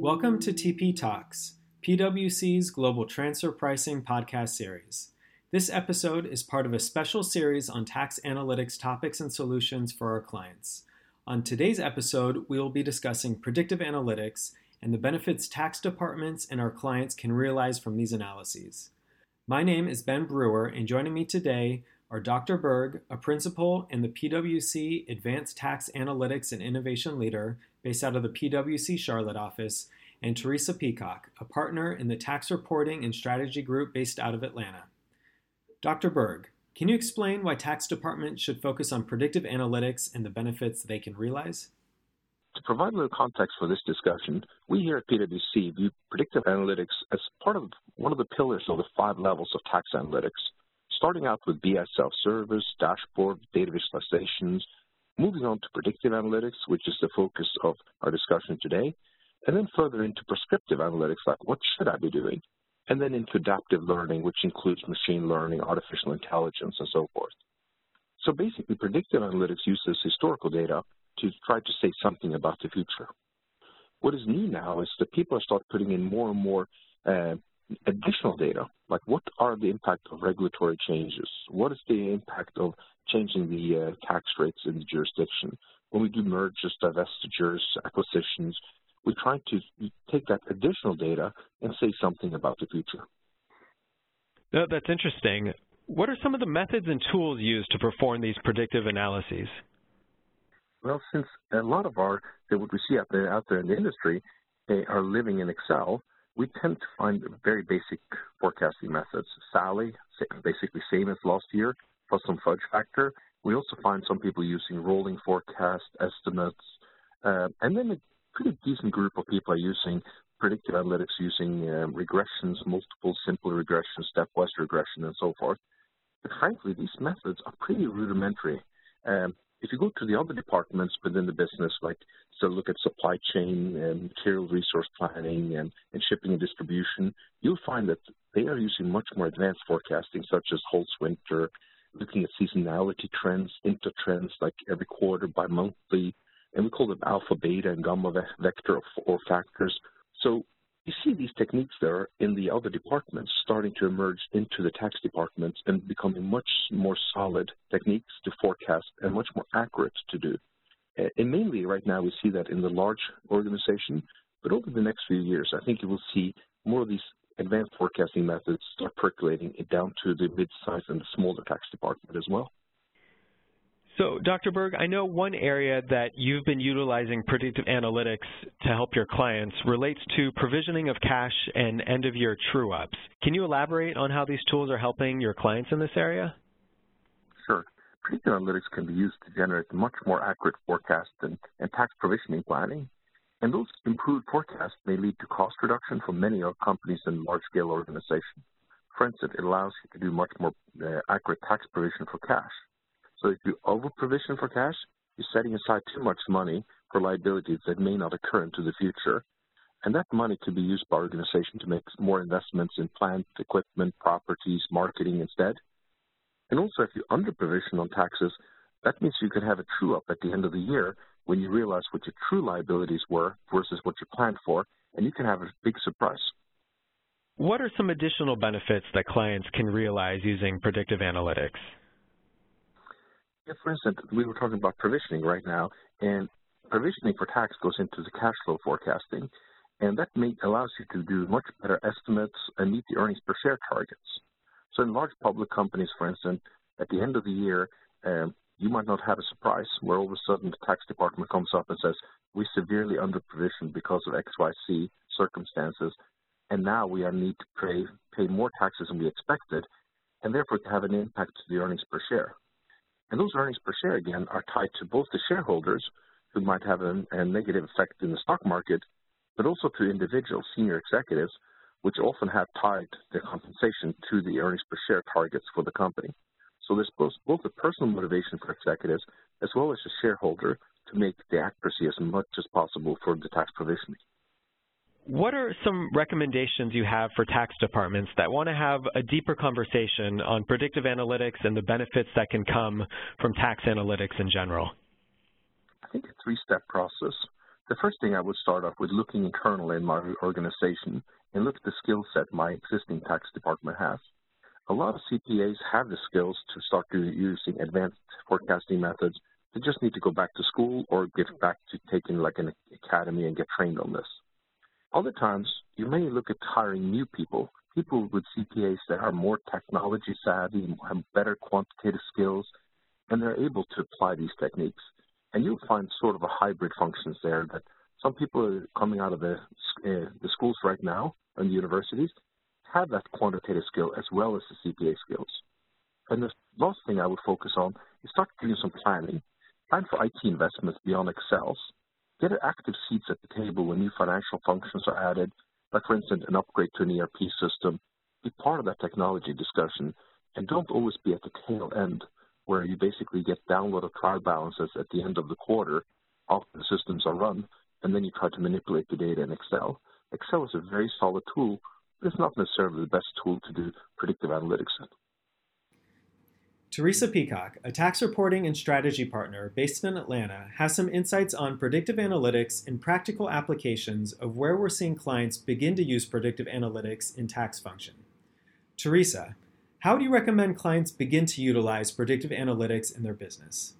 Welcome to TP Talks, PwC's Global Transfer Pricing podcast series. This episode is part of a special series on tax analytics topics and solutions for our clients. On today's episode, we will be discussing predictive analytics and the benefits tax departments and our clients can realize from these analyses. My name is Ben Brewer, and joining me today are Dr. Berg, a principal and the PwC Advanced Tax Analytics and Innovation Leader based out of the PwC Charlotte office, and Teresa Peacock, a partner in the Tax Reporting and Strategy Group based out of Atlanta. Dr. Berg, can you explain why tax departments should focus on predictive analytics and the benefits they can realize? To provide a little context for this discussion, we here at PwC view predictive analytics as part of one of the pillars of the five levels of tax analytics, starting out with BI self-service, dashboard, data visualizations, moving on to predictive analytics, which is the focus of our discussion today, and then further into prescriptive analytics, like what should I be doing? And then into adaptive learning, which includes machine learning, artificial intelligence, and so forth. So basically, predictive analytics uses historical data to try to say something about the future. What is new now is that people are start putting in more and more uh, additional data, like what are the impact of regulatory changes? What is the impact of changing the uh, tax rates in the jurisdiction? When we do mergers, divestitures, acquisitions, we try to take that additional data and say something about the future. No, that's interesting. What are some of the methods and tools used to perform these predictive analyses? Well, since a lot of our, what we see out there, out there in the industry are living in Excel, we tend to find very basic forecasting methods. Sally, basically same as last year, plus some fudge factor. We also find some people using rolling forecast estimates, uh, and then a pretty decent group of people are using predictive analytics using um, regressions, multiple simple regressions, stepwise regression, and so forth. But frankly, these methods are pretty rudimentary. Um, if you go to the other departments within the business, like so look at supply chain and material resource planning and, and shipping and distribution, you'll find that they are using much more advanced forecasting, such as Holtz-Winter, looking at seasonality trends, inter-trends, like every quarter, bi-monthly, and we call them alpha, beta, and gamma vector or factors. So you see these techniques there in the other departments starting to emerge into the tax departments and becoming much more solid techniques to forecast and much more accurate to do. And mainly right now we see that in the large organization, but over the next few years, I think you will see more of these advanced forecasting methods start percolating down to the mid-size and the smaller tax department as well. So, Dr. Berg, I know one area that you've been utilizing predictive analytics to help your clients relates to provisioning of cash and end-of-year true-ups. Can you elaborate on how these tools are helping your clients in this area? Sure. Predictive analytics can be used to generate much more accurate forecasts and, and tax provisioning planning. And those improved forecasts may lead to cost reduction for many companies and large-scale organizations. For instance, it allows you to do much more uh, accurate tax provision for cash. So if you over-provision for cash, you're setting aside too much money for liabilities that may not occur into the future. And that money could be used by organizations to make more investments in plant, equipment, properties, marketing instead. And also, if you under-provision on taxes, that means you could have a true-up at the end of the year when you realize what your true liabilities were versus what you planned for, and you can have a big surprise. What are some additional benefits that clients can realize using predictive analytics? For instance, we were talking about provisioning right now, and provisioning for tax goes into the cash flow forecasting, and that may, allows you to do much better estimates and meet the earnings per share targets. So in large public companies, for instance, at the end of the year, um, you might not have a surprise where all of a sudden the tax department comes up and says, we severely under-provisioned because of XYZ circumstances, and now we need to pay, pay more taxes than we expected, and therefore to have an impact to the earnings per share. And those earnings per share, again, are tied to both the shareholders, who might have a, negative effect in the stock market, but also to individual senior executives, which often have tied their compensation to the earnings per share targets for the company. So there's both, both a personal motivation for executives as well as a shareholder to make the accuracy as much as possible for the tax provisioning. What are some recommendations you have for tax departments that want to have a deeper conversation on predictive analytics and the benefits that can come from tax analytics in general? I think a three-step process. The first thing I would start off with looking internally in my organization and look at the skill set my existing tax department has. A lot of CPAs have the skills to start using advanced forecasting methods. They just need to go back to school or get back to taking like an academy and get trained on this. Other times, you may look at hiring new people, people with CPAs that are more technology savvy, and have better quantitative skills, and they're able to apply these techniques. And you'll find sort of a hybrid functions there that some people are coming out of the, uh, the schools right now and the universities have that quantitative skill as well as the CPA skills. And the last thing I would focus on is start doing some planning. Plan for IT investments beyond Excels. Get active seats at the table when new financial functions are added, like for instance an upgrade to an ERP system. Be part of that technology discussion and don't always be at the tail end where you basically get downloaded trial balances at the end of the quarter after the systems are run, and then you try to manipulate the data in Excel. Excel is a very solid tool, but it's not necessarily the best tool to do predictive analytics in. Teresa Peacock, a tax reporting and strategy partner based in Atlanta, has some insights on predictive analytics and practical applications of where we're seeing clients begin to use predictive analytics in tax function. Teresa, how do you recommend clients begin to utilize predictive analytics in their business?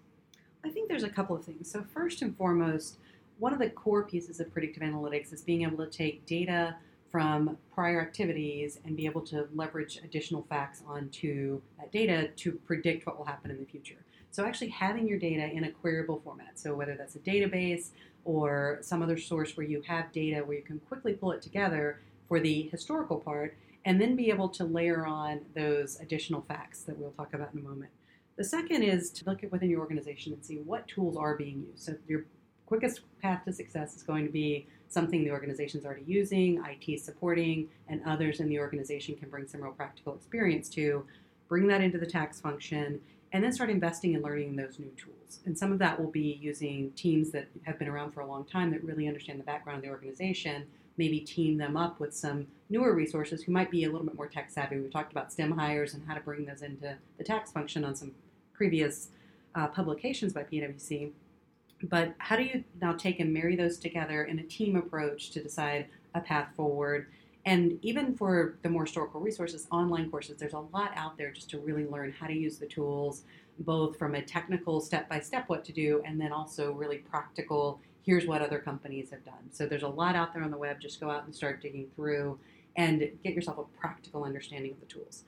I think there's a couple of things. So, first and foremost, one of the core pieces of predictive analytics is being able to take data from prior activities and be able to leverage additional facts onto that data to predict what will happen in the future. So, actually having your data in a queryable format, so whether that's a database or some other source where you have data where you can quickly pull it together for the historical part and then be able to layer on those additional facts that we'll talk about in a moment. The second is to look at within your organization and see what tools are being used. So your quickest path to success is going to be something the organization is already using, IT supporting, and others in the organization can bring some real practical experience to. Bring that into the tax function and then start investing in learning those new tools. And some of that will be using teams that have been around for a long time that really understand the background of the organization maybe team them up with some newer resources who might be a little bit more tech savvy. We talked about STEM hires and how to bring those into the tax function on some previous uh, publications by PwC. But how do you now take and marry those together in a team approach to decide a path forward? And even for the more historical resources, online courses, there's a lot out there just to really learn how to use the tools, both from a technical step by step what to do, and then also really practical here's what other companies have done. So there's a lot out there on the web. Just go out and start digging through and get yourself a practical understanding of the tools.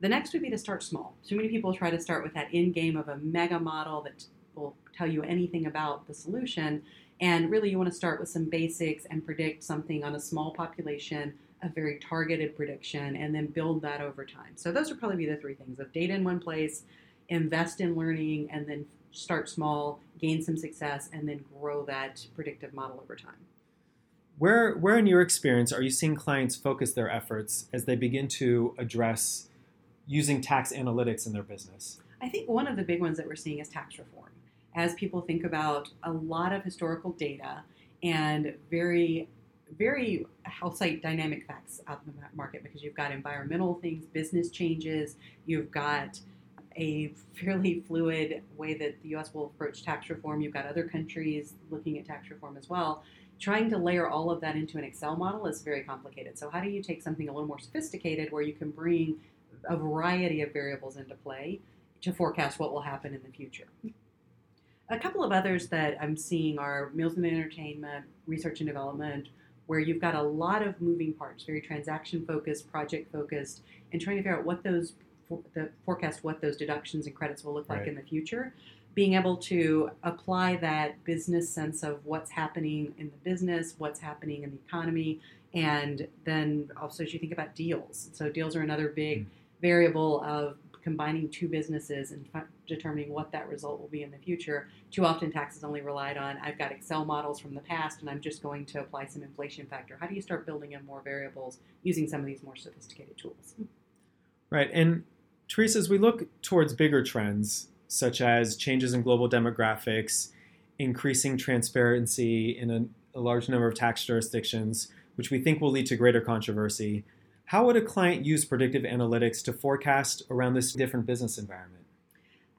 The next would be to start small. Too many people try to start with that end game of a mega model that will tell you anything about the solution. And really, you want to start with some basics and predict something on a small population, a very targeted prediction, and then build that over time. So, those would probably be the three things of data in one place, invest in learning, and then start small, gain some success, and then grow that predictive model over time. Where, where in your experience are you seeing clients focus their efforts as they begin to address using tax analytics in their business? I think one of the big ones that we're seeing is tax reform. As people think about a lot of historical data and very, very, I'll say dynamic facts out in the market because you've got environmental things, business changes, you've got a fairly fluid way that the U.S. will approach tax reform. You've got other countries looking at tax reform as well. Trying to layer all of that into an Excel model is very complicated. So, how do you take something a little more sophisticated where you can bring a variety of variables into play to forecast what will happen in the future? A couple of others that I'm seeing are meals and entertainment, research and development, where you've got a lot of moving parts, very transaction focused, project focused, and trying to figure out what those the forecast what those deductions and credits will look like right. in the future being able to apply that business sense of what's happening in the business what's happening in the economy and then also as you think about deals so deals are another big mm-hmm. variable of combining two businesses and determining what that result will be in the future. Too often, taxes only relied on I've got Excel models from the past and I'm just going to apply some inflation factor. How do you start building in more variables using some of these more sophisticated tools? Right. And Teresa, as we look towards bigger trends, such as changes in global demographics, increasing transparency in a, a, large number of tax jurisdictions, which we think will lead to greater controversy, how would a client use predictive analytics to forecast around this different business environment?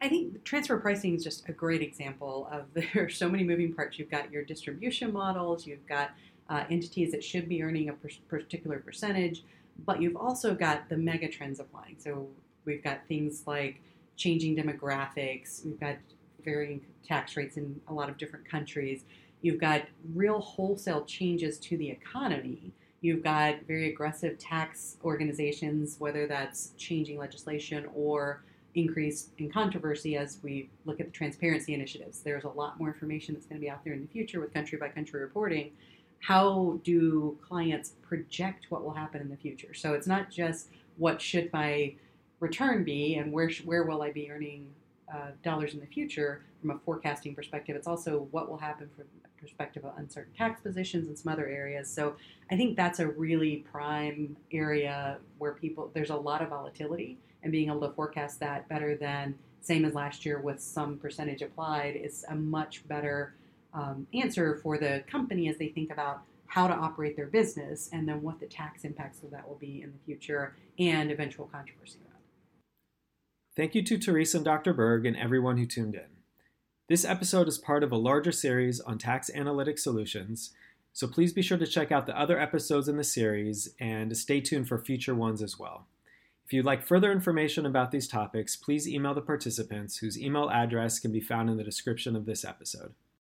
I think transfer pricing is just a great example of there are so many moving parts. You've got your distribution models, you've got uh, entities that should be earning a per- particular percentage, but you've also got the mega trends applying. So we've got things like changing demographics, we've got varying tax rates in a lot of different countries, you've got real wholesale changes to the economy. You've got very aggressive tax organizations, whether that's changing legislation or increase in controversy as we look at the transparency initiatives. There's a lot more information that's going to be out there in the future with country by country reporting. How do clients project what will happen in the future? So it's not just what should my return be and where where will I be earning uh, dollars in the future from a forecasting perspective. It's also what will happen from perspective of uncertain tax positions and some other areas. So I think that's a really prime area where people there's a lot of volatility and being able to forecast that better than same as last year with some percentage applied is a much better um, answer for the company as they think about how to operate their business and then what the tax impacts of that will be in the future and eventual controversy around. Thank you to Teresa and Dr. Berg and everyone who tuned in. This episode is part of a larger series on tax analytic solutions, so please be sure to check out the other episodes in the series and stay tuned for future ones as well. If you'd like further information about these topics, please email the participants whose email address can be found in the description of this episode.